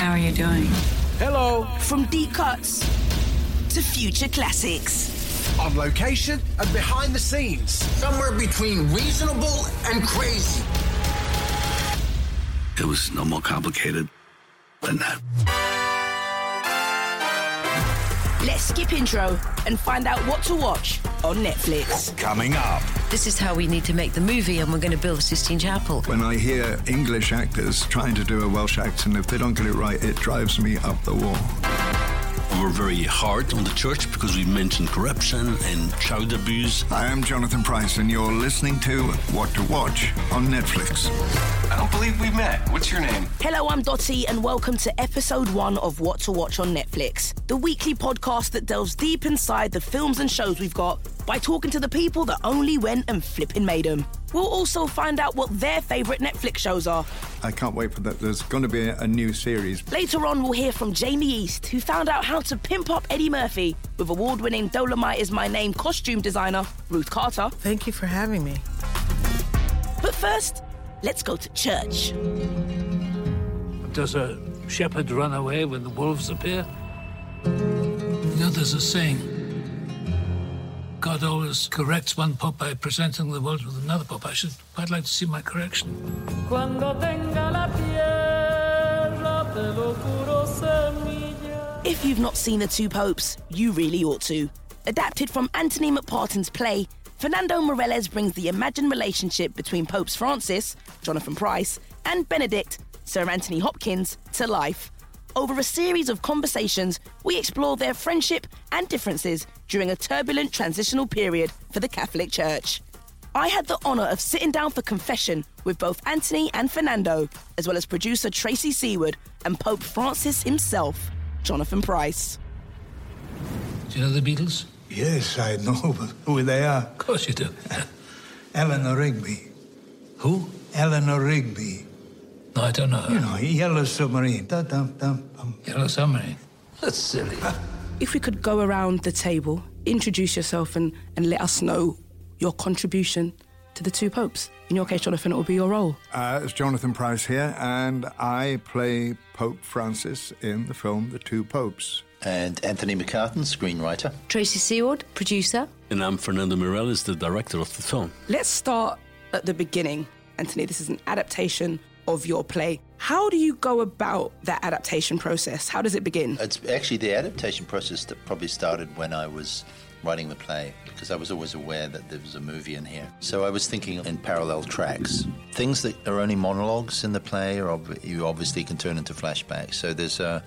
How are you doing? Hello. From deep cuts to future classics. On location and behind the scenes. Somewhere between reasonable and crazy. It was no more complicated than that. Let's skip intro and find out what to watch on Netflix. Coming up. This is how we need to make the movie, and we're going to build the Sistine Chapel. When I hear English actors trying to do a Welsh accent, if they don't get it right, it drives me up the wall. We're very hard on the church because we mentioned corruption and child abuse. I am Jonathan Pryce, and you're listening to What to Watch on Netflix. I don't believe we met. What's your name? Hello, I'm Dottie, and welcome to episode one of What to Watch on Netflix, the weekly podcast that delves deep inside the films and shows we've got by talking to the people that only went and flipping made them. We'll also find out what their favourite Netflix shows are. I can't wait for that. There's going to be a, a new series. Later on, we'll hear from Jamie East, who found out how to pimp up Eddie Murphy with award winning Dolomite is My Name costume designer Ruth Carter. Thank you for having me. But first, let's go to church. Does a shepherd run away when the wolves appear? You know, there's a saying God always corrects one pup by presenting the world with another pup. I should quite like to see my correction. If you've not seen The Two Popes, you really ought to. Adapted from Anthony McCarten's play, Fernando Meirelles brings the imagined relationship between Popes Francis, Jonathan Pryce, and Benedict, Sir Anthony Hopkins, to life. Over a series of conversations, we explore their friendship and differences during a turbulent transitional period for the Catholic Church. I had the honour of sitting down for confession with both Anthony and Fernando, as well as producer Tracey Seaward and Pope Francis himself, Jonathan Pryce. Do you know the Beatles? Yes, I know who they are. Of course you do. Eleanor Rigby. Who? Eleanor Rigby. No, I don't know her. You know, Yellow Submarine. Dum, dum, dum, dum. Yellow Submarine. That's silly. If we could go around the table, introduce yourself and, and let us know your contribution to the two popes. In your case, Jonathan, it will be your role. Uh, it's Jonathan Pryce here, and I play Pope Francis in the film The Two Popes. And Anthony McCarten, screenwriter. Tracey Seaward, producer. And I'm Fernando Meirelles, the director of the film. Let's start at the beginning. Anthony, this is an adaptation of your play. How do you go about that adaptation process? How does it begin? It's actually the adaptation process that probably started when I was writing the play because I was always aware that there was a movie in here. So I was thinking in parallel tracks. Things that are only monologues in the play, or ob- you obviously can turn into flashbacks. So there's a.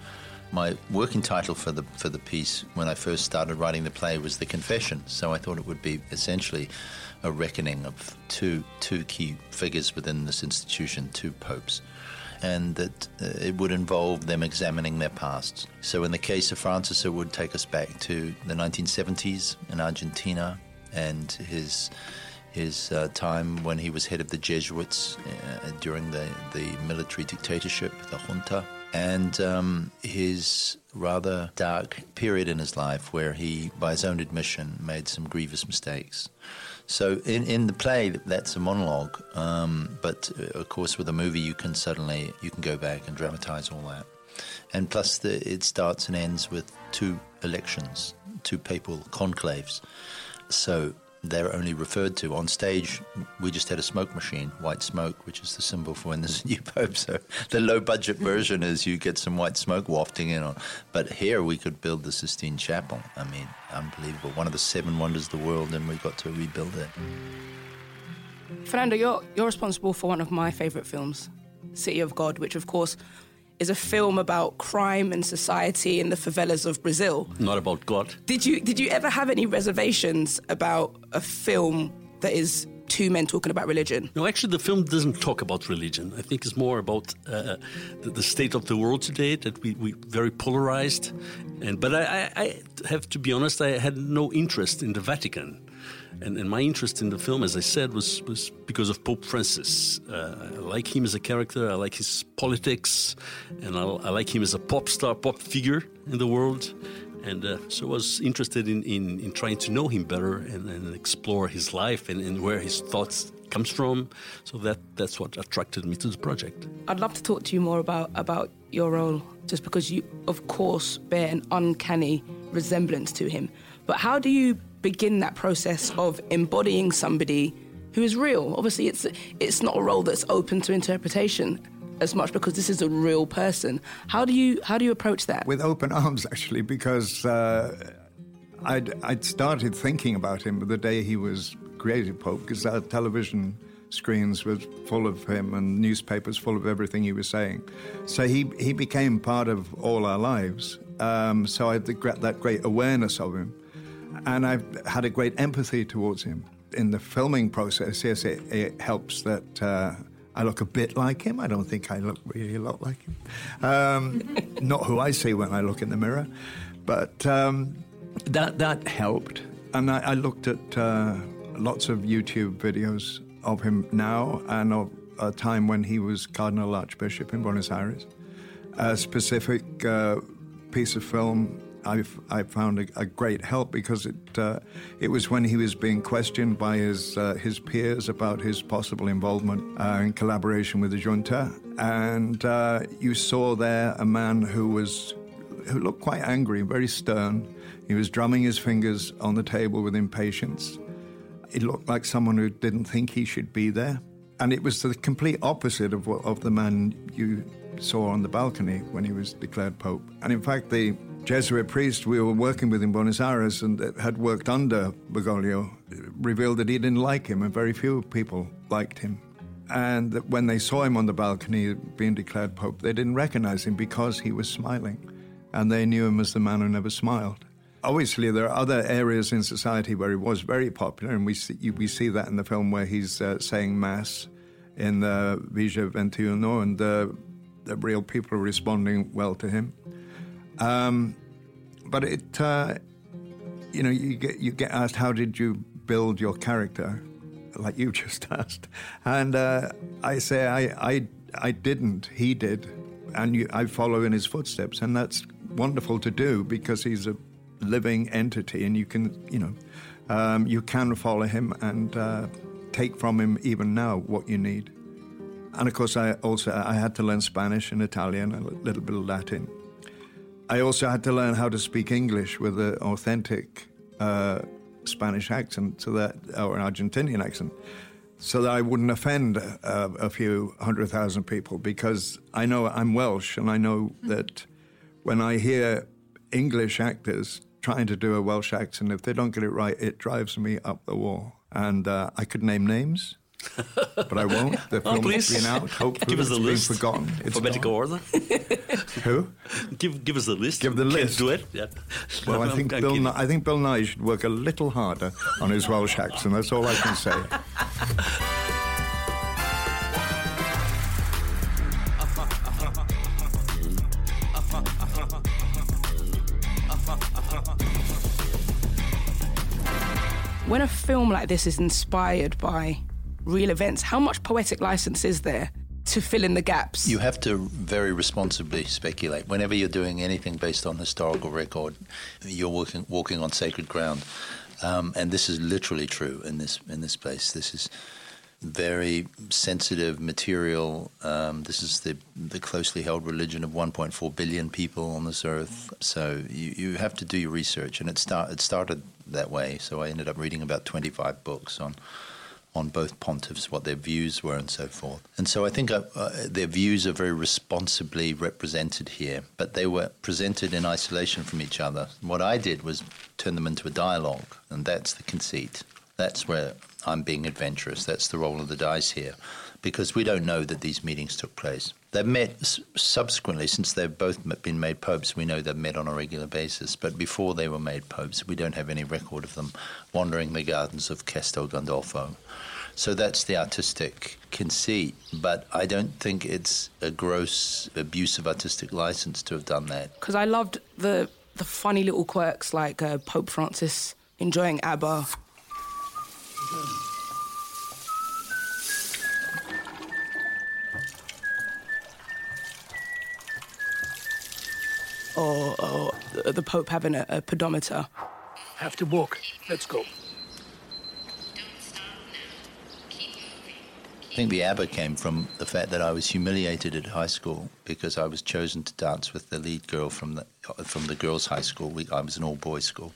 My working title for the for the piece when I first started writing the play was The Confession. So I thought it would be essentially a reckoning of two two key figures within this institution, two popes and that uh, it would involve them examining their pasts. So, in the case of Francis, it would take us back to the 1970s in Argentina and his his uh, time when he was head of the Jesuits uh, during the, the military dictatorship, the junta, and um, his rather dark period in his life where he, by his own admission, made some grievous mistakes. So in, in the play, that's a monologue, um, but uh, of course with a movie, you can suddenly you can go back and dramatize all that, and plus the, it starts and ends with two elections, two papal conclaves. So they're only referred to on stage. We just had a smoke machine, white smoke, which is the symbol for when there's a new pope. So the low budget version is you get some white smoke wafting in on. But here we could build the Sistine Chapel. I mean, unbelievable. One of the seven wonders of the world, and we got to rebuild it. Fernando, you're, you're responsible for one of my favourite films, City of God, which, of course, is a film about crime and society in the favelas of Brazil. Not about God. Did you did you ever have any reservations about a film that is two men talking about religion? No, actually, the film doesn't talk about religion. I think it's more about uh, the, the, state of the world today that we we very polarized. And but I, I, I have to be honest, I had no interest in the Vatican. And, and, my interest in the film, as I said, was, was because of Pope Francis. Uh, I like him as a character, I like his politics, and I, I like him as a pop star, pop figure in the world. And uh, so I was interested in, in, in, trying to know him better and, and explore his life and, and, where his thoughts comes from. So that that's what attracted me to the project. I'd love to talk to you more about about your role, just because you, of course, bear an uncanny resemblance to him. But how do you begin that process of embodying somebody who is real? Obviously, it's it's not a role that's open to interpretation as much because this is a real person. How do you how do you approach that? With open arms, actually, because uh, I'd I'd started thinking about him the day he was created Pope, because our television screens were full of him and newspapers full of everything he was saying. So he he became part of all our lives. Um, so I had that great awareness of him, and I've had a great empathy towards him. In the filming process, yes, it, it helps that. Uh, I look a bit like him. I don't think I look really a lot like him. Um, not who I see when I look in the mirror, but um, that that helped. And I, I looked at uh, lots of YouTube videos of him now and of a time when he was Cardinal Archbishop in Buenos Aires. A specific uh, piece of film I've, I found a, a, great help because it uh, it was when he was being questioned by his uh, his peers about his possible involvement uh, in collaboration with the junta, and uh, you saw there a man who was who looked quite angry, very stern. He was drumming his fingers on the table with impatience. He looked like someone who didn't think he should be there, and it was the complete opposite of of the man you saw on the balcony when he was declared pope. And in fact, the Jesuit priest we were working with in Buenos Aires and had worked under Bergoglio revealed that he didn't like him, and very few people liked him. And that when they saw him on the balcony being declared pope, they didn't recognize him because he was smiling, and they knew him as the man who never smiled. Obviously, there are other areas in society where he was very popular, and we see, we see that in the film where he's uh, saying mass in the Villa Ventuno, and the, the real people are responding well to him. Um, but it, uh, you know, you get you get asked how did you build your character, like you just asked, and uh, I say I, I I didn't. He did, and you, I follow in his footsteps, and that's wonderful to do because he's a living entity, and you can you know um, you can follow him and uh, take from him even now what you need. And of course, I also I had to learn Spanish and Italian and a little bit of Latin I also had to learn how to speak English with an authentic uh, Spanish accent, so that or an Argentinian accent, so that I wouldn't offend uh, a few hundred thousand people. Because I know I'm Welsh, and I know that when I hear English actors trying to do a Welsh accent, if they don't get it right, it drives me up the wall. And uh, I could name names but I won't. The oh, film's been out. Hopefully give us a list. forgotten. It's Alphabetical order. Who? Give give us a list. Give the list. do it. Yeah. Well, no, I think I'm Bill. kidding. Nye, I think Bill Nye should work a little harder on his Welsh accent. That's all I can say. When a film like this is inspired by real events, how much poetic license is there to fill in the gaps? You have to very responsibly speculate. Whenever you're doing anything based on historical record, you're walking, walking on sacred ground. Um, and this is literally true in this in this place. This is very sensitive material. Um, this is the the closely held religion of 1.4 billion people on this earth. So you, you have to do your research, and it start it started that way. So I ended up reading about 25 books on on both pontiffs, what their views were, and so forth. And so I think uh, uh, their views are very responsibly represented here, but they were presented in isolation from each other. What I did was turn them into a dialogue, and that's the conceit. That's where I'm being adventurous. That's the roll of the dice here, because we don't know that these meetings took place. They've met subsequently, since they've both been made popes, we know they've met on a regular basis. But before they were made popes, we don't have any record of them wandering the gardens of Castel Gandolfo. So that's the artistic conceit, but I don't think it's a gross abuse of artistic license to have done that. Because I loved the the funny little quirks like uh, Pope Francis enjoying ABBA. Or, or the- the Pope having a, a pedometer. Have to walk. Let's go. I think the ABBA came from the fact that I was humiliated at high school because I was chosen to dance with the lead girl from the from the girls' high school. We, I was an all boys school,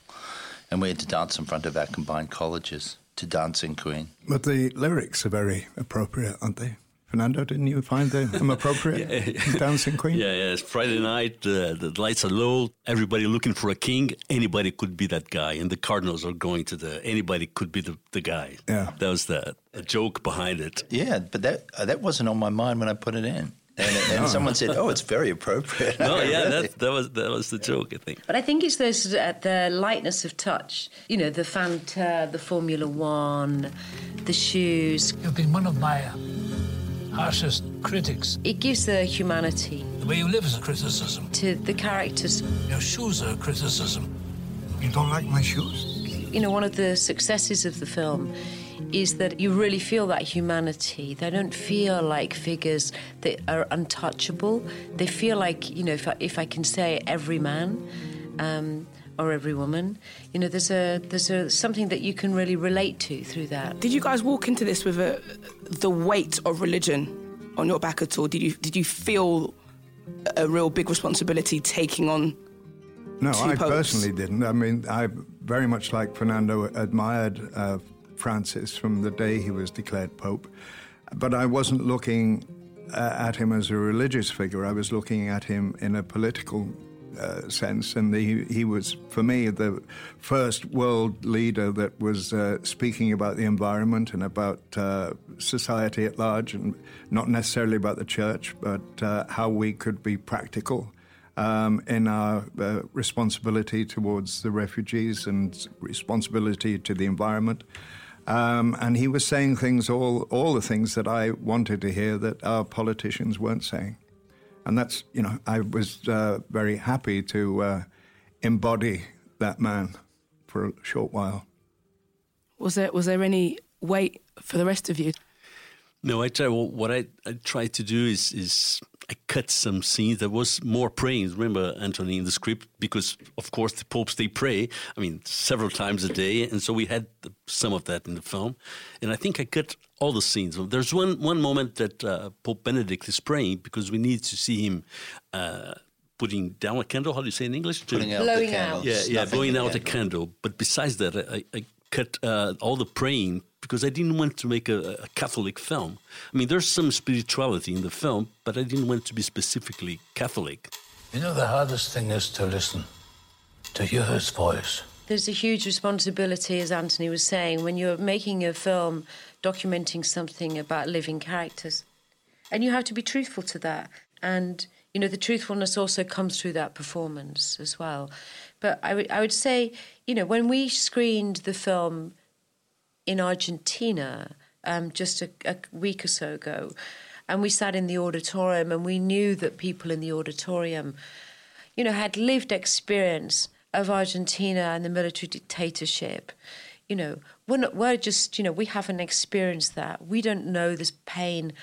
and we had to dance in front of our combined colleges to Dancing Queen. But the lyrics are very appropriate, aren't they? Fernando, didn't you find them appropriate? yeah. Dancing Queen? Yeah, yeah. It's Friday night, uh, the lights are low, everybody looking for a king. Anybody could be that guy. And the Cardinals are going to the, anybody could be the, the guy. Yeah. That was the a joke behind it. Yeah, but that, uh, that wasn't on my mind when I put it in. And, and no. someone said, "Oh, it's very appropriate." no, yeah, that, that was that was the joke, I think. But I think it's those uh, the lightness of touch. You know, the Fanta, the Formula One, the shoes. You've been one of my harshest critics. It gives the humanity. The way you live is a criticism. To the characters. Your shoes are a criticism. You don't like my shoes? You know, one of the successes of the film is that you really feel that humanity. They don't feel like figures that are untouchable. They feel like, you know, if I, if I can say every man. Um, or every woman. You know, there's a there's a something that you can really relate to through that. Did you guys walk into this with a, the weight of religion on your back at all? Did you did you feel a real big responsibility taking on? No, I popes? personally didn't. I mean, I very much like Fernando admired uh, Francis from the day he was declared pope, but I wasn't looking uh, at him as a religious figure. I was looking at him in a political uh, sense, and the, he was, for me, the first world leader that was uh, speaking about the environment and about uh, society at large, and not necessarily about the church, but uh, how we could be practical. Um, in our uh, responsibility towards the refugees and responsibility to the environment. Um, and he was saying things, all, all the things that I wanted to hear that our politicians weren't saying. And that's, you know, I was uh, very happy to uh, embody that man for a short while. Was there was there any weight for the rest of you? No, I try. Well, what I, I try to do is is I cut some scenes. There was more praying. Remember, Anthony, in the script, because of course the popes they pray. I mean, several times a day, and so we had some of that in the film. And I think I cut all the scenes. There's one one moment that uh, Pope Benedict is praying because we need to see him. Uh, putting down a candle, how do you say in English? Putting out blowing out. Yeah, yeah, blowing out a candle. But besides that, I, I cut uh, all the praying because I didn't want to make a, a, Catholic film. I mean, there's some spirituality in the film, but I didn't want to be specifically Catholic. You know, the hardest thing is to listen, to hear his voice. There's a huge responsibility, as Anthony was saying, when you're making a film documenting something about living characters. And you have to be truthful to that. And, you know, the truthfulness also comes through that performance as well. But I would, I would say, you know, when we screened the film in Argentina um, just a, a week or so ago, and we sat in the auditorium and we knew that people in the auditorium, you know, had lived experience of Argentina and the military dictatorship. You know, we're, not, we're just, you know, we haven't experienced that. We don't know this pain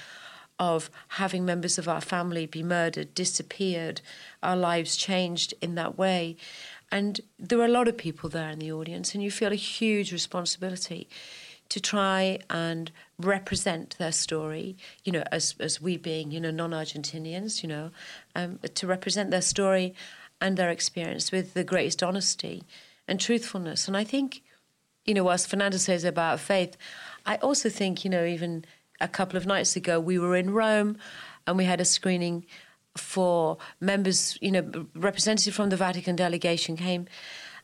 of having members of our family be murdered, disappeared, our lives changed in that way. And there are a lot of people there in the audience, and you feel a huge responsibility to try and represent their story, you know, as, as we being, you know, non Argentinians, you know, um, to represent their story and their experience with the greatest honesty and truthfulness. And I think, you know, whilst Fernando says about faith, I also think, you know, even a couple of nights ago, we were in Rome and we had a screening for members, you know, representative from the Vatican delegation came.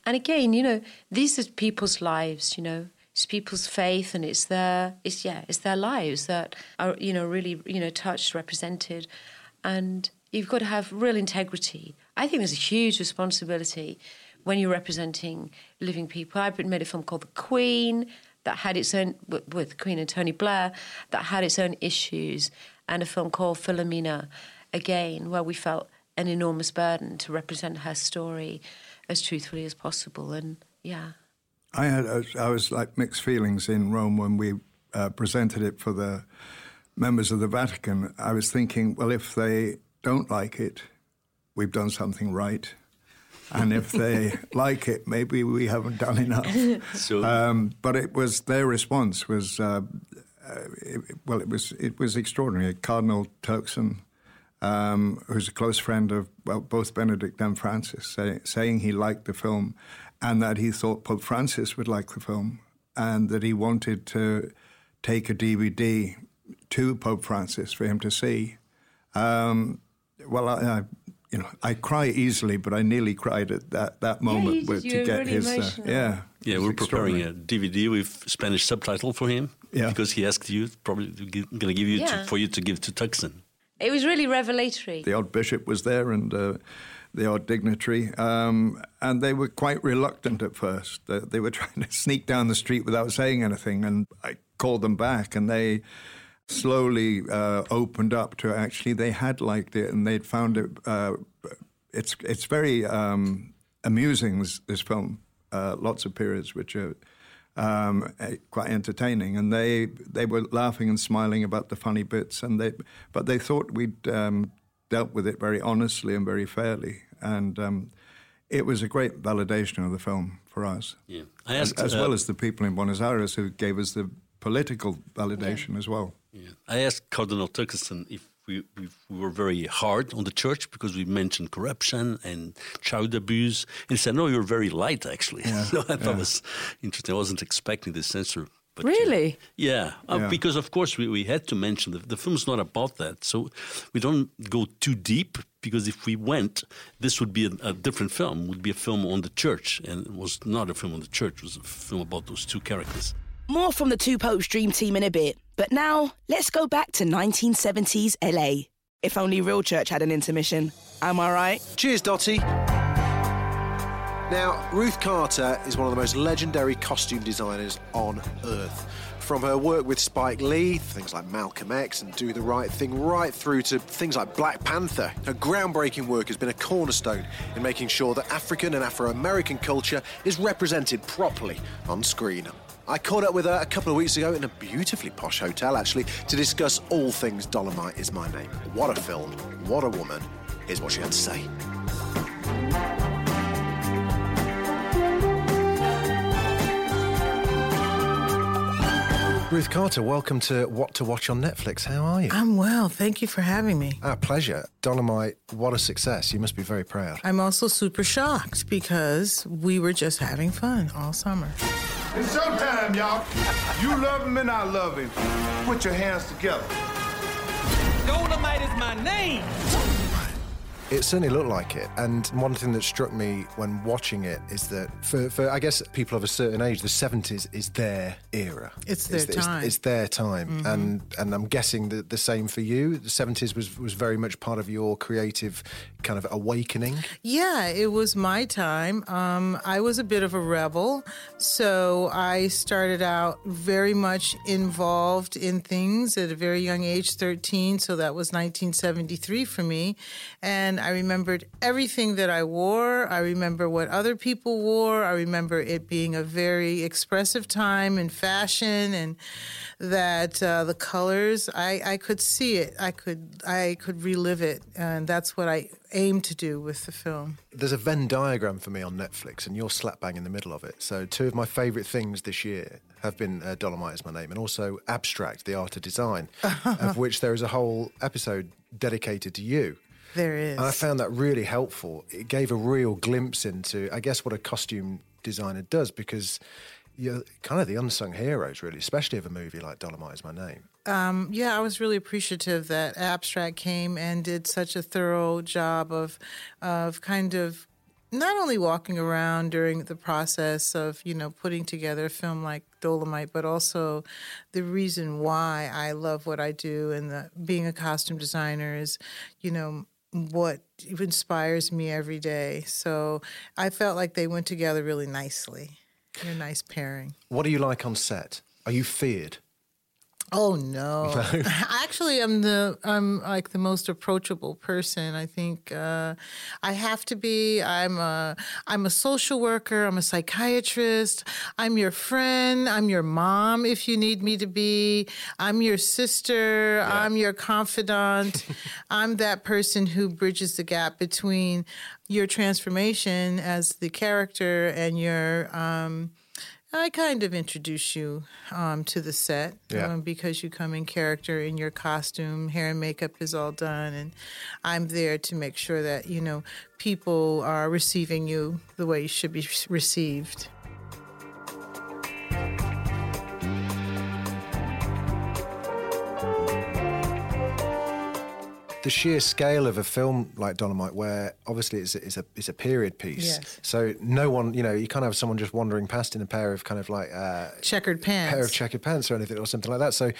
And again, you know, these are people's lives, you know, it's people's faith and it's their, it's, yeah, it's their lives that are, you know, really, you know, touched, represented. And you've got to have real integrity. I think there's a huge responsibility when you're representing living people. I've made a film called The Queen that had its own, with Queen and Tony Blair, that had its own issues, and a film called Philomena again, where we felt an enormous burden to represent her story as truthfully as possible. And yeah. I had I was like mixed feelings in Rome when we uh, presented it for the members of the Vatican. I was thinking, well, if they don't like it, we've done something right. And if they like it, maybe we haven't done enough. so, um, but it was their response was uh, uh, it, well, it was it was extraordinary. Cardinal Turkson, um, who's a close friend of well, both Benedict and Francis, say, saying he liked the film, and that he thought Pope Francis would like the film, and that he wanted to take a DVD to Pope Francis for him to see. Um, well, I, I, you know, I cry easily, but I nearly cried at that, that moment you with, to get really his. Uh, yeah, Yeah, we're preparing a. DVD with Spanish subtitle for him. Yeah. Because he asked you, probably going to give you Yeah. to, for you to give to Turkson. It was really revelatory. The odd bishop was there and uh, the odd dignitary, um, and they were quite reluctant at first. They, were trying to sneak down the street without saying anything, and I called them back, and they slowly uh, opened up to actually they had liked it and they'd found it. Uh, it's it's very um, amusing this, this film. Uh, lots of periods which are um, eh, quite entertaining, and they they were laughing and smiling about the funny bits, and they but they thought we'd um, dealt with it very honestly and very fairly, and um, it was a great validation of the film for us. Yeah. I as, asked, as uh, well as the people in Buenos Aires who gave us the political validation as well. Yeah. I asked Cardinal Turkson if we, if we were very hard on the church because we mentioned corruption and child abuse. And he said, no, you're very light, actually. so I thought it was interesting. I wasn't expecting this answer. But, uh, Really? yeah, uh, Yeah. because of course we, we had to mention the, the film's not about that. So we don't go too deep because if we went, this would be a, a different film, would be a film on the church. And it was not a film on the church, it was a film about those two characters. More from the Two Popes Dream Team in a bit. But now, let's go back to 1970s LA. If only Real Church had an intermission. Am I right? Cheers, Dottie. Now, Ruth Carter is one of the most legendary costume designers on earth. From her work with Spike Lee, things like Malcolm X and Do the Right Thing, right through to things like Black Panther, her groundbreaking work has been a cornerstone in making sure that African and Afro American culture is represented properly on screen. I caught up with her a couple of weeks ago in a beautifully posh hotel, actually, to discuss all things Dolomite is My Name. What a film, what a woman. Here's what she had to say. Ruth Carter, welcome to What to Watch on Netflix. How are you? I'm well. Thank you for having me. Our pleasure. Dolomite, what a success. You must be very proud. I'm also super shocked because we were just having fun all summer. It's showtime, y'all. You love him and I love him. Put your hands together. Dolomite is my name. It certainly looked like it. And one thing that struck me when watching it is that for, for I guess, people of a certain age, the 70s is their era. It's their it's, time. It's, their time. Mhm. And and I'm guessing that the same for you. The 70s was, was very much part of your creative kind of awakening. Yeah, it was my time. Um, I was a bit of a rebel, so I started out very much involved in things at a very young age, 13. So that was 1973 for me. And I remembered everything that I wore. I remember what other people wore. I remember it being a very expressive time in fashion and that uh, the colors, I, I could see it. I could I could relive it. And that's what I aim to do with the film. There's a Venn diagram for me on Netflix, and you're slap bang in the middle of it. So, two of my favourite things this year have been uh, Dolomite is my name, and also Abstract, the art of design, of which there is a whole episode dedicated to you. There is. And I found that really helpful. It gave a real glimpse into, I guess, what a costume designer does, because you're kind of the unsung heroes, really, especially of a movie like Dolomite is my name. Um, yeah, I was really appreciative that Abstract came and did such a thorough job of, of kind of not only walking around during the process of you know putting together a film like Dolomite, but also the reason why I love what I do and the, being a costume designer is, you know, what inspires me every day. So I felt like they went together really nicely. They're a nice pairing. What do you like on set? Are you feared? Oh no! Actually, I'm the I'm like the most approachable person. I think uh, I have to be. I'm a I'm a social worker. I'm a psychiatrist. I'm your friend. I'm your mom if you need me to be. I'm your sister. I'm your confidant. I'm that person who bridges the gap between your transformation as the character and your. Um, I kind of introduce you um, to the set Yeah. um, because you come in character in your costume, hair and makeup is all done, and I'm there to make sure that you know people are receiving you the way you should be received. The sheer scale of a film like Dolomite, where obviously it's a, it's a it's a period piece. Yes. So no one, you know, you can't have someone just wandering past in a pair of kind of like uh, Checkered pants. pair of checkered pants or anything or something like that. So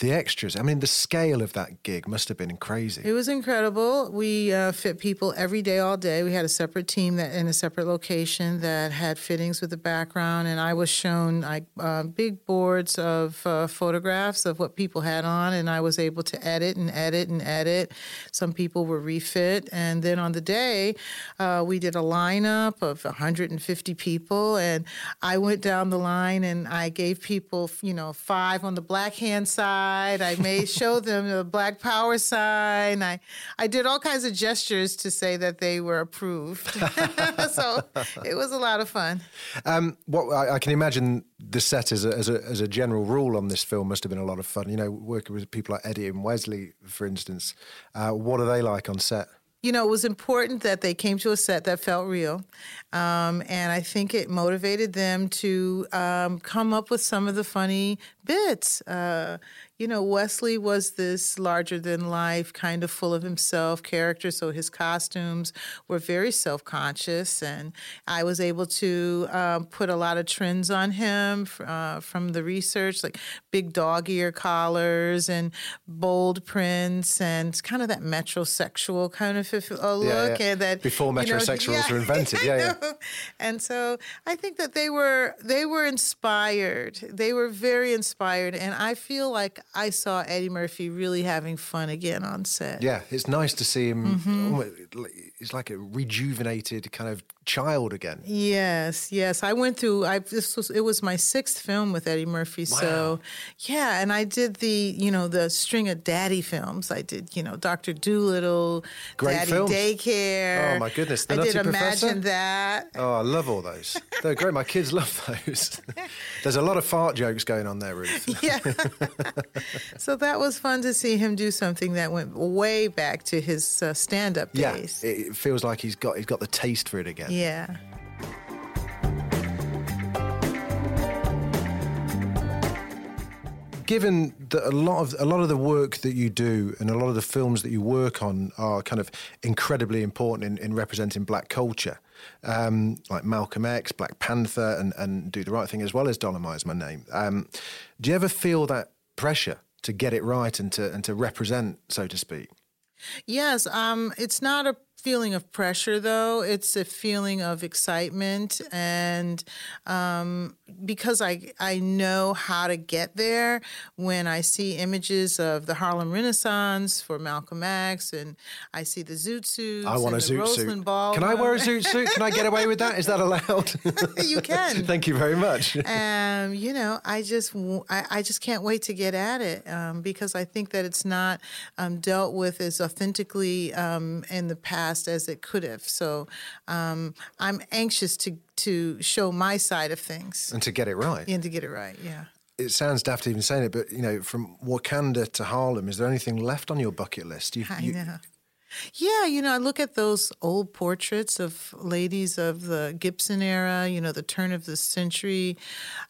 the extras, I mean, the scale of that gig must have been crazy. It was incredible. We uh, fit people every day, all day. We had a separate team that in a separate location that had fittings with the background, and I was shown like uh, big boards of uh, photographs of what people had on, and I was able to edit and edit and edit. Some people were refit, and then on the day, uh, we did a lineup of 150 people, and I went down the line and I gave people, you know, five on the black hand side. I made show them the black power sign. I I did all kinds of gestures to say that they were approved. so it was a lot of fun. Um, what I, I can imagine the set as a, as a as a general rule on this film must have been a lot of fun. You know, working with people like Eddie and Wesley, for instance. Uh, what are they like on set? you know, it was important that they came to a set that felt real. Um, and I think it motivated them to um, come up with some of the funny bits. Uh, you know, Wesley was this larger than life, kind of full of himself character, so his costumes were very self conscious. And I was able to um, put a lot of trends on him uh, from the research, like big dog ear collars and bold prints and kind of that metrosexual kind of look. yeah. And that Before you know, metrosexuals were invented, yeah, yeah. and so I think that they were they were inspired. They were very inspired, and I feel like I saw Eddie Murphy really having fun again on set. Yeah, it's nice to see him. Mhm. almost- It's like a rejuvenated kind of child again. Yes, yes. I went through. I this was it was my sixth film with Eddie Murphy. Wow. So, yeah, and I did the you know the string of daddy films. I did you know Doctor Dolittle, Great Daddy films. Daycare. Oh my goodness, The I did Professor? Imagine that. Oh, I love all those. They're great. My kids love those. There's a lot of fart jokes going on there, Ruth. Yeah. so that was fun to see him do something that went way back to his uh, stand-up days. it it feels like he's got he's got the taste for it again. Yeah. given that a lot of a lot of the work that you do and a lot of the films that you work on are kind of incredibly important in, in representing black culture, um, like Malcolm X, Black Panther, and, and Do the Right Thing, as well as Dolomite is my name. Um, do you ever feel that pressure to get it right and to and to represent, so to speak? Yes, um, it's not a feeling of pressure though. It's a feeling of excitement, and um, because I I know how to get there when I see images of the Harlem Renaissance for Malcolm X, and I see the zoot suits. I want a zoot suit. Ball. Can I wear a zoot suit? Can I get away with that? Is that allowed? you can. Thank you very much. um, you know, I just I just can't wait to get at it um, because I think that it's not um, dealt with as authentically um, in the past as it could have. So um, I'm anxious to to show my side of things and to get it right. and to get it right. Yeah. It sounds daft even saying it, but you know, from Wakanda to Harlem, is there anything left on your bucket list? You, I you- know. Yeah, you know, I look at those old portraits of ladies of the Gibson era, you know, the turn of the century.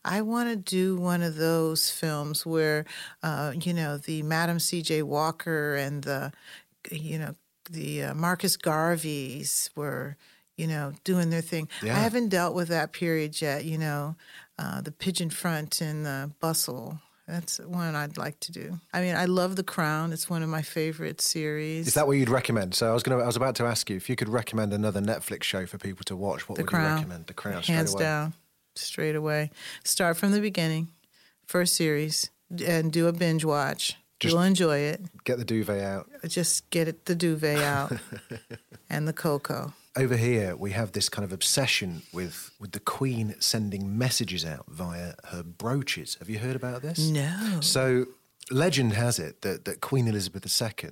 I want to do one of those films where, uh, you know, the Madam C.J. Walker and the, you know, the uh, Marcus Garveys were, you know, doing their thing. Yeah. I haven't dealt with that period yet, you know, uh, the pigeon front and the bustle. That's one I'd like to do. I mean, I love The Crown. It's one of my favorite series. Is that what you'd recommend? So I was going to, I was about to ask you if you could recommend another Netflix show for people to watch. What The would Crown. you recommend? The Crown, Hands away. down, straight away. Start from the beginning, first series, and do a binge watch. Just- You'll enjoy it. Get the duvet out. Just get it, the duvet out and the cocoa. Over here, we have this kind of obsession with with the Queen sending messages out via her brooches. Have you heard about this? No. So, legend has it that, that Queen Elizabeth II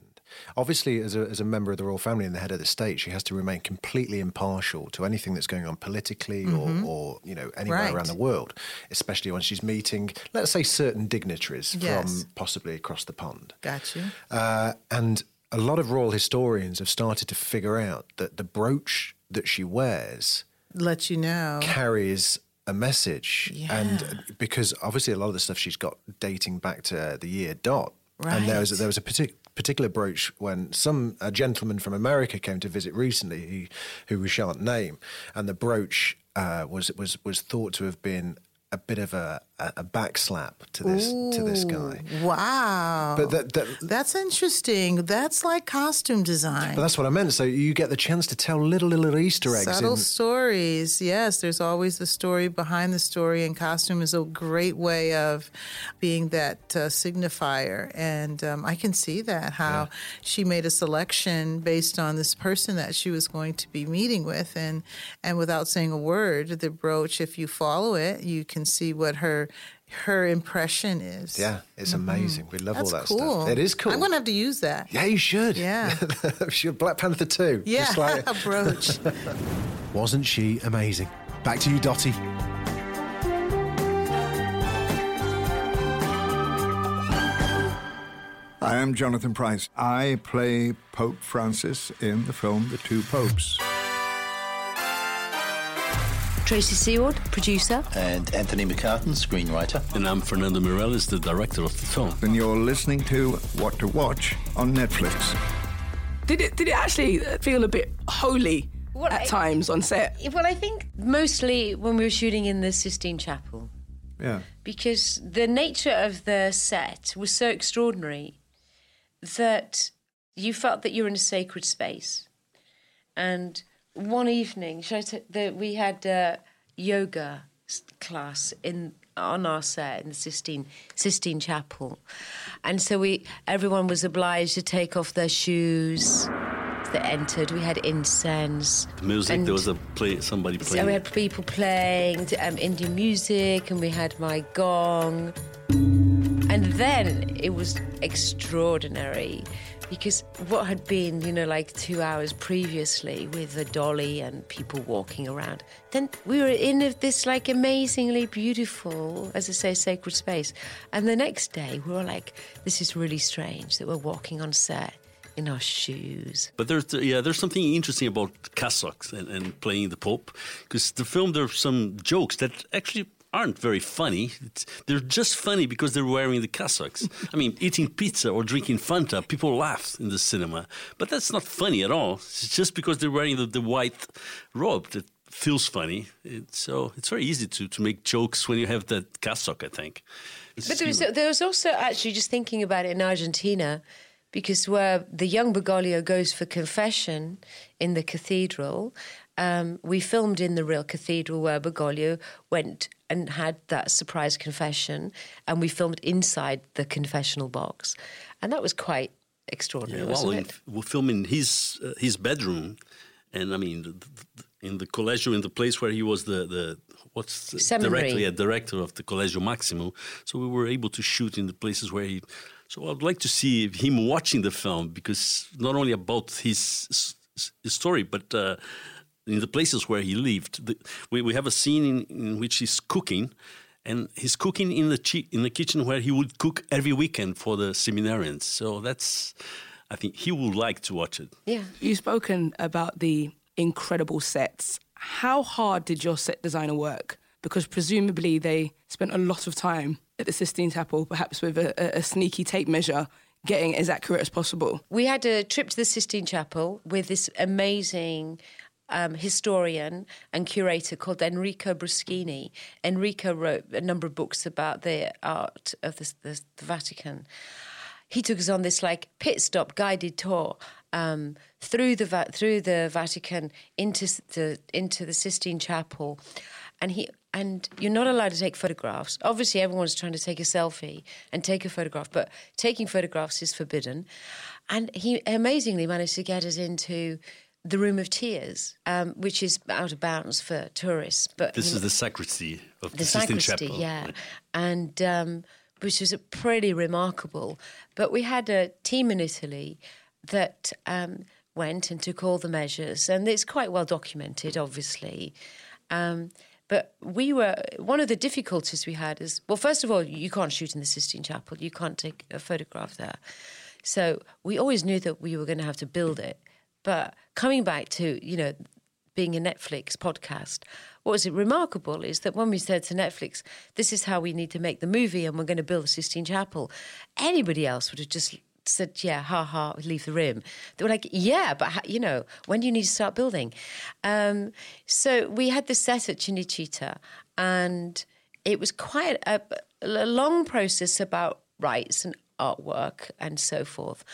Obviously, as a, as a member of the royal family and the head of the state, she has to remain completely impartial to anything that's going on politically Mhm. or, or you know anywhere Right. around the world, especially when she's meeting, let's say, certain dignitaries Yes. from possibly across the pond. Gotcha. Uh, and a lot of royal historians have started to figure out that the brooch that she wears Let you know. carries a message. And because obviously a lot of the stuff she's got dating back to the year dot. And there was, there was a partic- particular brooch when some a gentleman from America came to visit recently who, who we shan't name. And the brooch uh, was, was, was thought to have been a bit of a, a, a backslap to this to this guy. Wow. But that, that That's interesting. That's like costume design. But that's what I meant. So you get the chance to tell little little Easter eggs. Subtle in, stories. Yes, there's always the story behind the story, and costume is a great way of being that uh, signifier. And um, I can see that how she made a selection based on this person that she was going to be meeting with, and and without saying a word, the brooch. If you follow it, you can see what her her impression is. yeah, it's mm-hmm. amazing. We love That's all that cool. stuff. It is cool. I'm going to have to use that. yeah, you should. Yeah. Should Black Panther too. Yeah, Just like- a brooch. Wasn't she amazing? Back to you, Dottie. I am Jonathan Pryce. I play Pope Francis in the film The Two Popes. Tracey Seaward, producer. And Anthony McCarten, screenwriter. And I'm Fernando Meirelles, the director of the film. And you're listening to What to Watch on Netflix. Did it? Did it actually feel a bit holy Well, at I- times on set? Well, I think mostly when we were shooting in the Sistine Chapel, Yeah. because the nature of the set was so extraordinary that you felt that you were in a sacred space. And one evening, should I t- the, we had a yoga class in on our set in the Sistine Sistine Chapel, and so we everyone was obliged to take off their shoes. They entered. We had incense. The music, and- there was a play, somebody so playing. we had people playing um, Indian music, and we had my gong. And then it was extraordinary because what had been, you know, like two hours previously with the dolly and people walking around, then we were in this like amazingly beautiful, as I say, sacred space. And the next day we were like, this is really strange that we're walking on set in our shoes. But there's yeah, there's something interesting about cassocks and, and playing the Pope because the film there are some jokes that actually aren't very funny. It's, they're just funny because they're wearing the cassocks. I mean, eating pizza or drinking Fanta, people laugh in the cinema, but that's not funny at all. It's just because they're wearing the, the white robe that feels funny. It, so it's very easy to, to make jokes when you have that cassock. I think. It's But there was, there was also actually just thinking about it in Argentina, because where the young Bergoglio goes for confession in the cathedral, um, we filmed in the real cathedral where Bergoglio went and had that surprise confession, and we filmed inside the confessional box, and that was quite extraordinary, Yeah, well, wasn't it? we'll filming his uh, his bedroom, and I mean, the, the, in the Collegio, in the place where he was the the what's the Seminary. director, yeah, director of the Collegio Maximo. So we were able to shoot in the places where he. So I'd like to see him watching the film because not only about his, s- s- his story, but. Uh, in the places where he lived, the, we, we have a scene in, in which he's cooking, and he's cooking in the chi- in the kitchen where he would cook every weekend for the seminarians. So that's, I think he would like to watch it. Yeah. You've spoken about the incredible sets. How hard did your set designer work? Because presumably they spent a lot of time at the Sistine Chapel, perhaps with a, a- a sneaky tape measure, getting as accurate as possible. We had a trip to the Sistine Chapel with this amazing um, historian and curator called Enrico Bruschini. Enrico wrote a number of books about the art of the, the, the Vatican. He took us on this like pit stop guided tour um, through the through the Vatican into the into the Sistine Chapel, and he and you're not allowed to take photographs. Obviously, everyone's trying to take a selfie and take a photograph, but taking photographs is forbidden. And he amazingly managed to get us into the Room of Tears, um, which is out of bounds for tourists. But This is the sacristy of the, the Sistine sacristy, Chapel. yeah, and um, which was pretty remarkable. But we had a team in Italy that um, went and took all the measures, and it's quite well documented, obviously. Um, but we were one of the difficulties we had is well, first of all, you can't shoot in the Sistine Chapel. You can't take a photograph there. So we always knew that we were going to have to build it. But coming back to you know being a Netflix podcast, what was remarkable is that when we said to Netflix, "This is how we need to make the movie, and we're going to build the Sistine Chapel," anybody else would have just said, yeah, ha ha, leave the room. They were like, yeah, but you know, when do you need to start building? Um, so we had the set at Cinecittà, and it was quite a, a long process about rights and artwork and so forth.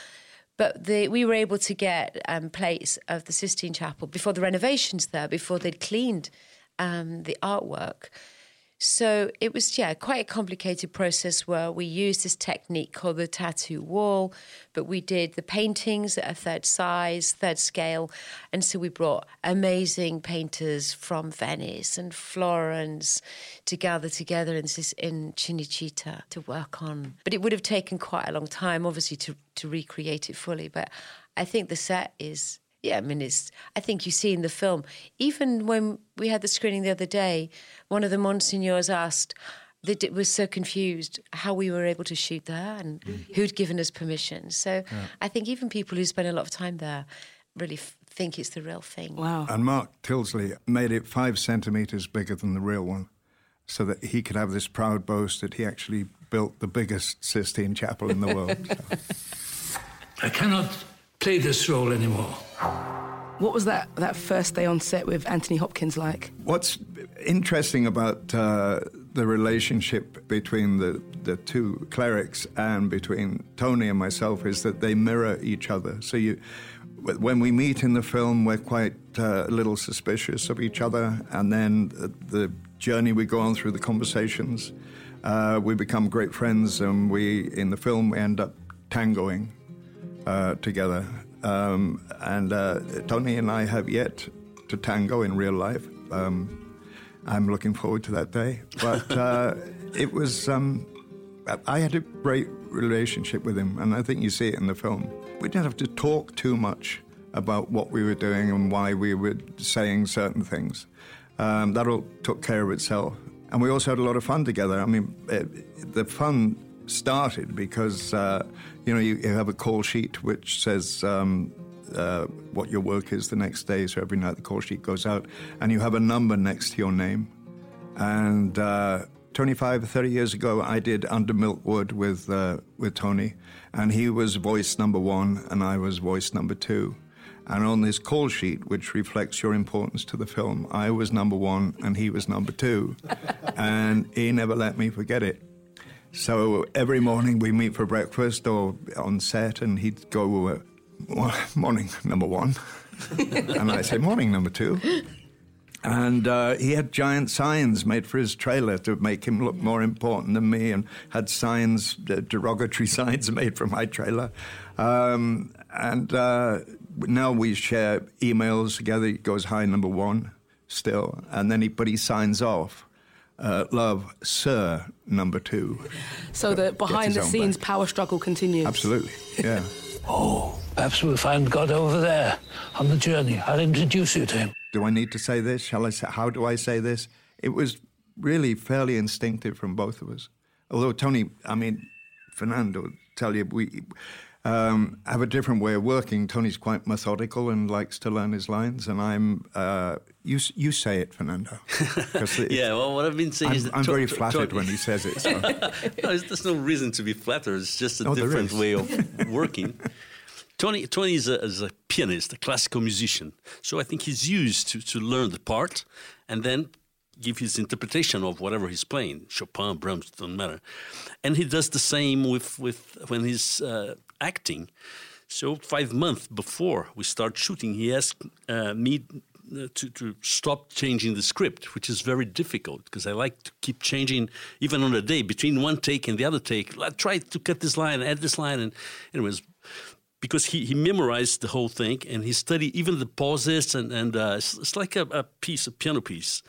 But the, we were able to get um, plates of the Sistine Chapel before the renovations there, before they'd cleaned um, the artwork. So it was, yeah, quite a complicated process where we used this technique called the tattoo wall, but we did the paintings at a third size, third scale. And so we brought amazing painters from Venice and Florence to gather together in, in Cinecittà to work on. But it would have taken quite a long time, obviously, to, to recreate it fully. But I think the set is yeah, I mean, it's. I think you see in the film. Even when we had the screening the other day, one of the monsignors asked, that it was so confused how we were able to shoot there and mm. who'd given us permission. So yeah. I think even people who spend a lot of time there really f- think it's the real thing. Wow. And Mark Tildesley made it five centimeters bigger than the real one so that he could have this proud boast that he actually built the biggest Sistine Chapel in the world. so. I cannot play this role anymore. What was that, that first day on set with Anthony Hopkins like? What's interesting about uh, the relationship between the, the two clerics and between Tony and myself is that they mirror each other. So you, when we meet in the film, we're quite uh, a little suspicious of each other, and then the journey we go on through the conversations, uh, we become great friends, and we in the film we end up tangoing uh, together. Um, and uh, Tony and I have yet to tango in real life. Um, I'm looking forward to that day. But uh, it was, um, I had a great relationship with him, and I think you see it in the film. We didn't have to talk too much about what we were doing and why we were saying certain things. Um, that all took care of itself. And we also had a lot of fun together. I mean, it, the fun started because uh, you know you, you, have a call sheet which says um, uh, what your work is the next day. So every night the call sheet goes out, and you have a number next to your name. And uh, 25 or 30 years ago, I did Under Milkwood with uh, with Tony, and he was voice number one, and I was voice number two. And on this call sheet, which reflects your importance to the film, I was number one and he was number two. and he never let me forget it. So every morning we meet for breakfast or on set, and he'd go, morning number one. and I'd say, morning number two. And uh, he had giant signs made for his trailer to make him look more important than me, and had signs, uh, derogatory signs made for my trailer. Um, and uh, now we share emails together. He goes, Hi, number one, still. And then he, but he signs off uh, love Sir number two. So the behind the scenes back. power struggle continues. Absolutely, yeah. oh, perhaps we'll find God over there on the journey. I'll introduce you to him. Do I need to say this? Shall I say? How do I say this? It was really fairly instinctive from both of us. Although Tony, I mean, Fernando, tell you we um, have a different way of working. Tony's quite methodical and likes to learn his lines, and I'm. Uh, you you say it, Fernando. yeah, well, what I've been saying I'm, is that I'm very flattered when he says it. So. no, there's no reason to be flattered. It's just a oh, different way of working. Tony, Tony is a, is a, pianist, a classical musician. So I think he's used to, to learn the part and then give his interpretation of whatever he's playing. Chopin, Brahms, doesn't matter. And he does the same with, with when he's uh, acting. So five months before we start shooting, he asked uh, me to, to stop changing the script, which is very difficult because I like to keep changing even on a day between one take and the other take. I try to cut this line, add this line, and anyways, because he, he memorized the whole thing and he studied even the pauses and, and uh, it's, it's, like a, a, piece, a piano piece.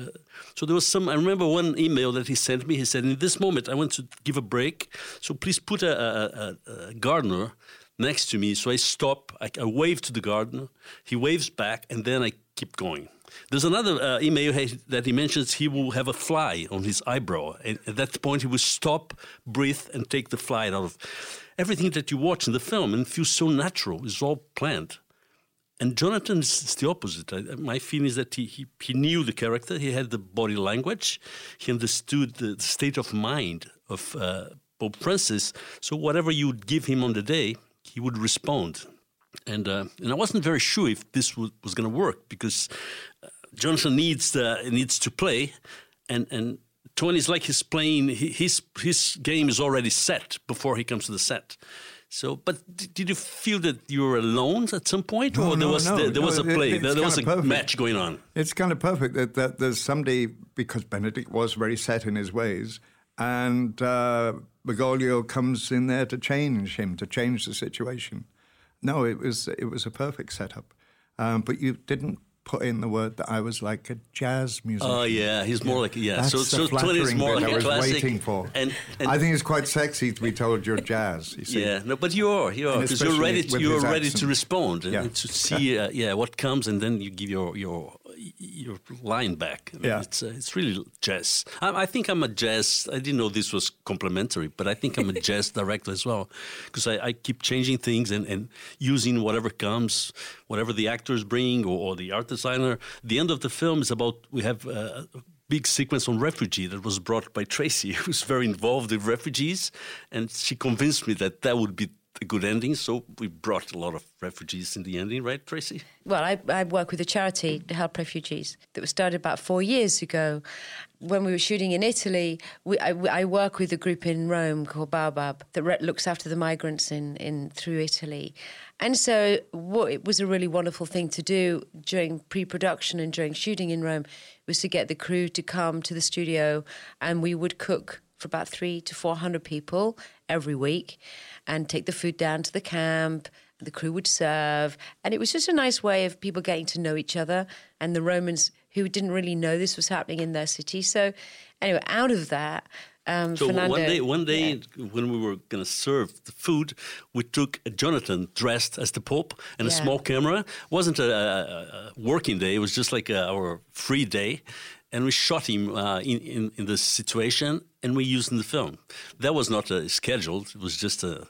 Uh, so there was some, I remember one email that he sent me. He said, In this moment, I want to give a break. So please put a, a, a gardener next to me. So I stop, I, I wave to the gardener, he waves back, and then I keep going. There's another uh, email that he mentions he will have a fly on his eyebrow. And at that point, he will stop, breathe, and take the fly out of everything that you watch in the film and feels so natural. It's all planned. And Jonathan is the opposite. I, my feeling is that he, he, he, knew the character, he had the body language, he understood the, the state of mind of uh, Pope Francis. So whatever you would give him on the day, he would respond. And uh, and I wasn't very sure if this was, was going to work because uh, Jonathan needs the, needs to play, and and Tony is like he's playing his his game is already set before he comes to the set. So, but did you feel that you were alone at some point, no, or there no, was no, there, there was a play, it, there, there was a perfect. match going on? It's kind of perfect that, that there's somebody because Benedict was very set in his ways, and uh, Bergoglio comes in there to change him, to change the situation. No, it was it was a perfect setup, um, but you didn't put in the word that I was like a jazz musician. Oh yeah, he's more like yeah. That's so so flattering is more like I was classic. waiting for. And, and I think it's quite sexy to be told you're jazz. You see. Yeah, no, but you are, you are, because you're ready. To, you're ready accent. to respond and, Yeah. and to see, uh, yeah, what comes, and then you give your your your line back. I mean, Yeah. it's uh, it's really jazz. I, I think I'm a jazz. I didn't know this was complimentary, but I think I'm a jazz director as well, because I, I keep changing things and, and using whatever comes, whatever the actors bring or, or the art designer. The end of the film is about we have. Uh, a Big sequence on refugee that was brought by Tracey, who's very involved with refugees, and she convinced me that that would be a good ending. So we brought a lot of refugees in the ending, right, Tracey? Well, I, I work with a charity to help refugees that was started about four years ago. When we were shooting in Italy, we, I, I work with a group in Rome called Baobab that re- looks after the migrants in, in through Italy. And so, what it was a really wonderful thing to do during pre-production and during shooting in Rome was to get the crew to come to the studio, and we would cook for about three to four hundred people every week, and take the food down to the camp. The crew would serve, and it was just a nice way of people getting to know each other. And the Romans who didn't really know this was happening in their city. So, anyway, out of that. Um, So Fernando, one day, one day when we were going to serve the food, we took Jonathan dressed as the Pope and a small camera. It wasn't a, a, a working day; it was just like a, our free day, and we shot him uh, in, in in this situation, and we used in the film. That was not uh, scheduled; it was just a.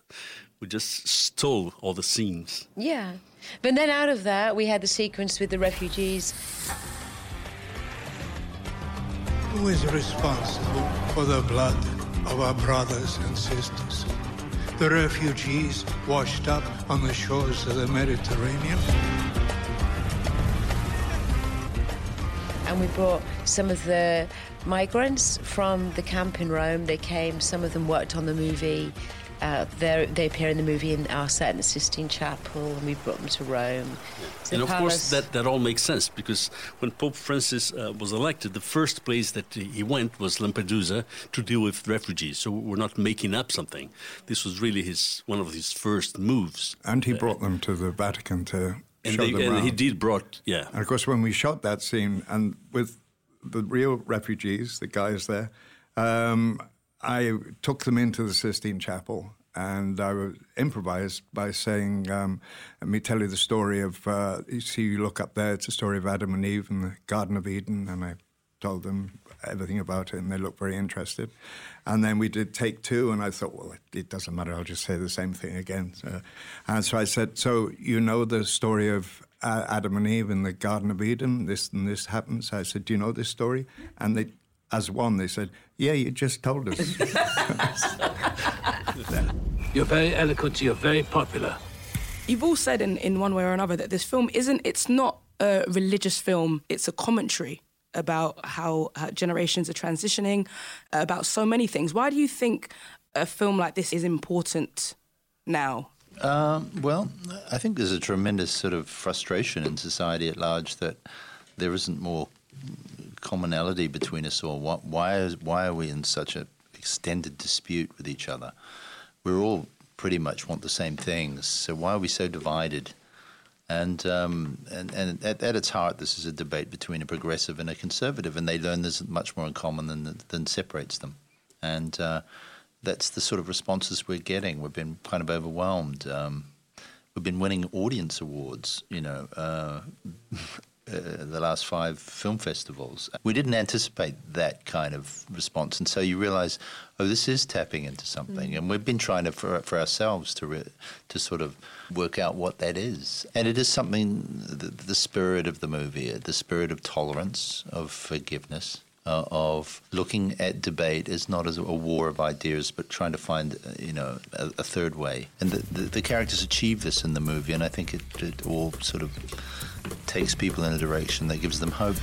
We just stole all the scenes. Yeah. But then out of that, we had the sequence with the refugees. Who is responsible for the blood of our brothers and sisters? The refugees washed up on the shores of the Mediterranean? And we brought some of the migrants from the camp in Rome. They came, some of them worked on the movie. Uh, they they appear in the movie in our set in the Sistine Chapel, and we brought them to Rome. To and of palace. course, that, that all makes sense because when Pope Francis uh, was elected, the first place that he went was Lampedusa to deal with refugees. So we're not making up something. This was really his one of his first moves. And he brought them to the Vatican to And, they, and he did brought, yeah. And of course, when we shot that scene, and with the real refugees, the guys there, um, I took them into the Sistine Chapel. And I was improvised by saying, um, "Let me tell you the story of. Uh, you see, you look up there. It's the story of Adam and Eve in the Garden of Eden." And I told them everything about it, and they looked very interested. And then we did take two, and I thought, well, it, it doesn't matter. I'll just say the same thing again. So, and so I said, "So you know the story of uh, Adam and Eve in the Garden of Eden? This and this happens." I said, "Do you know this story?" And they, as one, they said, "Yeah, you just told us." You're very eloquent, you're very popular. You've all said in, in one way or another that this film isn't, it's not a religious film, it's a commentary about how uh, generations are transitioning, about so many things. Why do you think a film like this is important now? Um, well, I think there's a tremendous sort of frustration in society at large that there isn't more commonality between us all. Why, why, is, why are we in such an extended dispute with each other? We all pretty much want the same things, so why are we so divided? And, um, and, and at, at its heart, this is a debate between a progressive and a conservative, and they learn there's much more in common than, than separates them. And uh, that's the sort of responses we're getting. We've been kind of overwhelmed. Um, we've been winning audience awards. You know. Uh, uh, the last five film festivals. We didn't anticipate that kind of response, and so you realise, oh, this is tapping into something, mm. and we've been trying to for, for ourselves to re, to sort of work out what that is, and it is something the, the spirit of the movie, the spirit of tolerance, of forgiveness. Uh, of looking at debate as not as a war of ideas, but trying to find, uh, you know, a, a, third way. And the, the, the, characters achieve this in the movie, and I think it, it all sort of takes people in a direction that gives them hope.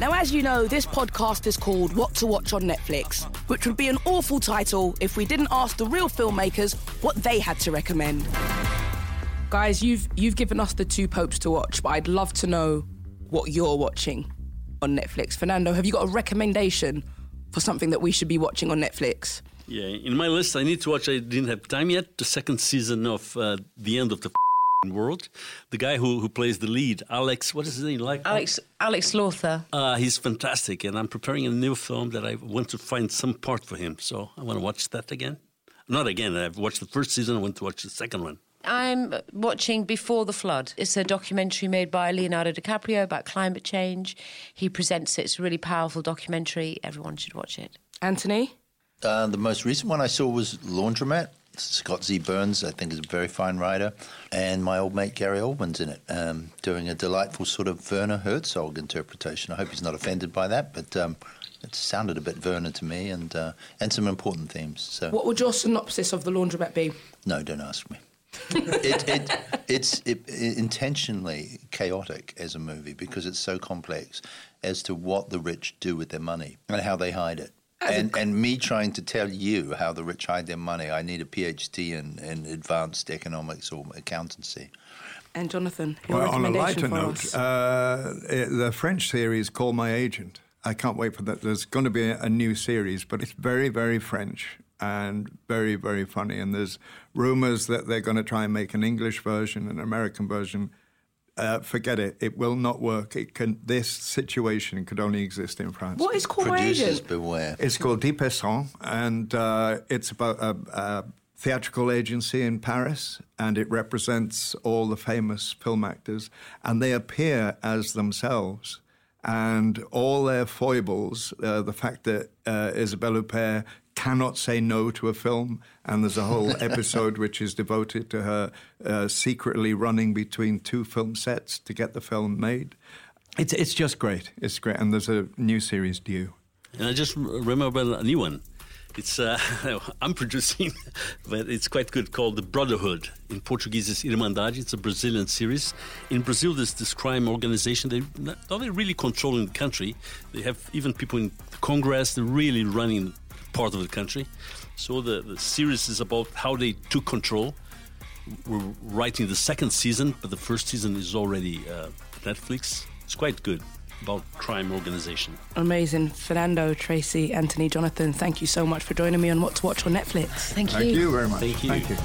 Now, as you know, this podcast is called What to Watch on Netflix, which would be an awful title if we didn't ask the real filmmakers what they had to recommend. Guys, you've you've given us the two popes to watch, but I'd love to know what you're watching on Netflix. Fernando, have you got a recommendation for something that we should be watching on Netflix? Yeah, in my list, I need to watch. I didn't have time yet. The second season of uh, the end of the world. The guy who, who plays the lead, Alex, what is his name? Like Alex Alex Lawther. Uh, he's fantastic, and I'm preparing a new film that I want to find some part for him. So I want to watch that again. Not again. I've watched the first season. I want to watch the second one. I'm watching Before the Flood. It's a documentary made by Leonardo DiCaprio about climate change. He presents it. It's a really powerful documentary. Everyone should watch it. Anthony? Uh, the most recent one I saw was Laundromat. Scott Z. Burns, I think, is a very fine writer, and my old mate Gary Oldman's in it, um, doing a delightful sort of Werner Herzog interpretation. I hope he's not offended by that, but um, it sounded a bit Werner to me, and uh, and some important themes. So, what would your synopsis of the Laundromat be? No, don't ask me. It, it, it's it, intentionally chaotic as a movie because it's so complex as to what the rich do with their money and how they hide it and, and me trying to tell you how the rich hide their money, I need a PhD in, in advanced economics or accountancy. And Jonathan, well, on a lighter note, uh, the French series "Call My Agent." I can't wait for that. There's going to be a, a new series, but it's very, very French and very, very funny. And there's rumors that they're going to try and make an English version, an American version uh, forget it. It will not work. It can. This situation could only exist in France. What is called Producers agent? beware. It's called Dix Pour Cent, and uh, it's about a, a, theatrical agency in Paris, and it represents all the famous film actors, and they appear as themselves. And all their foibles, uh, the fact that uh, Isabelle Huppert cannot say no to a film, and there's a whole episode which is devoted to her uh, secretly running between two film sets to get the film made. It's it's just great. It's great, and there's a new series due. And I just remember a new one. It's uh, I'm producing, but it's quite good. Called the Brotherhood. In Portuguese, it's Irmandade. It's a Brazilian series. In Brazil, there's this crime organization. They not only really controlling the country. They have even people in Congress. They're really running part of the country. So the, the series is about how they took control. We're writing the second season, but the first season is already uh, Netflix. It's quite good about crime organization. Amazing. Fernando, Tracey, Anthony, Jonathan, thank you so much for joining me on What to Watch on Netflix. Thank you. Thank you very much. Thank you. Thank you.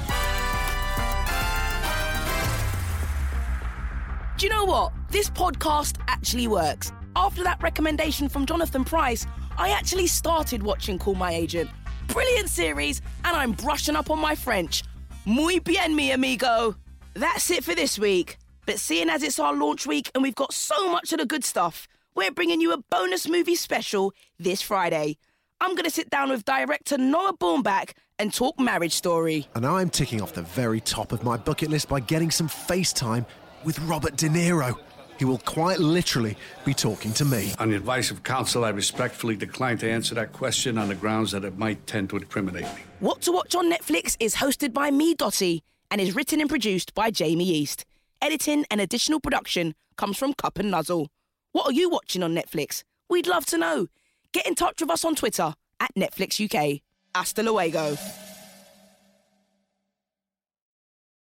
Do you know what? This podcast actually works. After that recommendation from Jonathan Pryce, I actually started watching Call My Agent. Brilliant series, and I'm brushing up on my French. Muy bien, mi amigo. That's it for this week. But seeing as it's our launch week and we've got so much of the good stuff, we're bringing you a bonus movie special this Friday. I'm going to sit down with director Noah Baumbach and talk Marriage Story. And I'm ticking off the very top of my bucket list by getting some FaceTime with Robert De Niro. He will quite literally be talking to me. On the advice of counsel, I respectfully decline to answer that question on the grounds that it might tend to incriminate me. What to Watch on Netflix is hosted by me, Dotty, and is written and produced by Jamie East. Editing and additional production comes from Cup and Nuzzle. What are you watching on Netflix? We'd love to know. Get in touch with us on Twitter at Netflix UK. Hasta luego.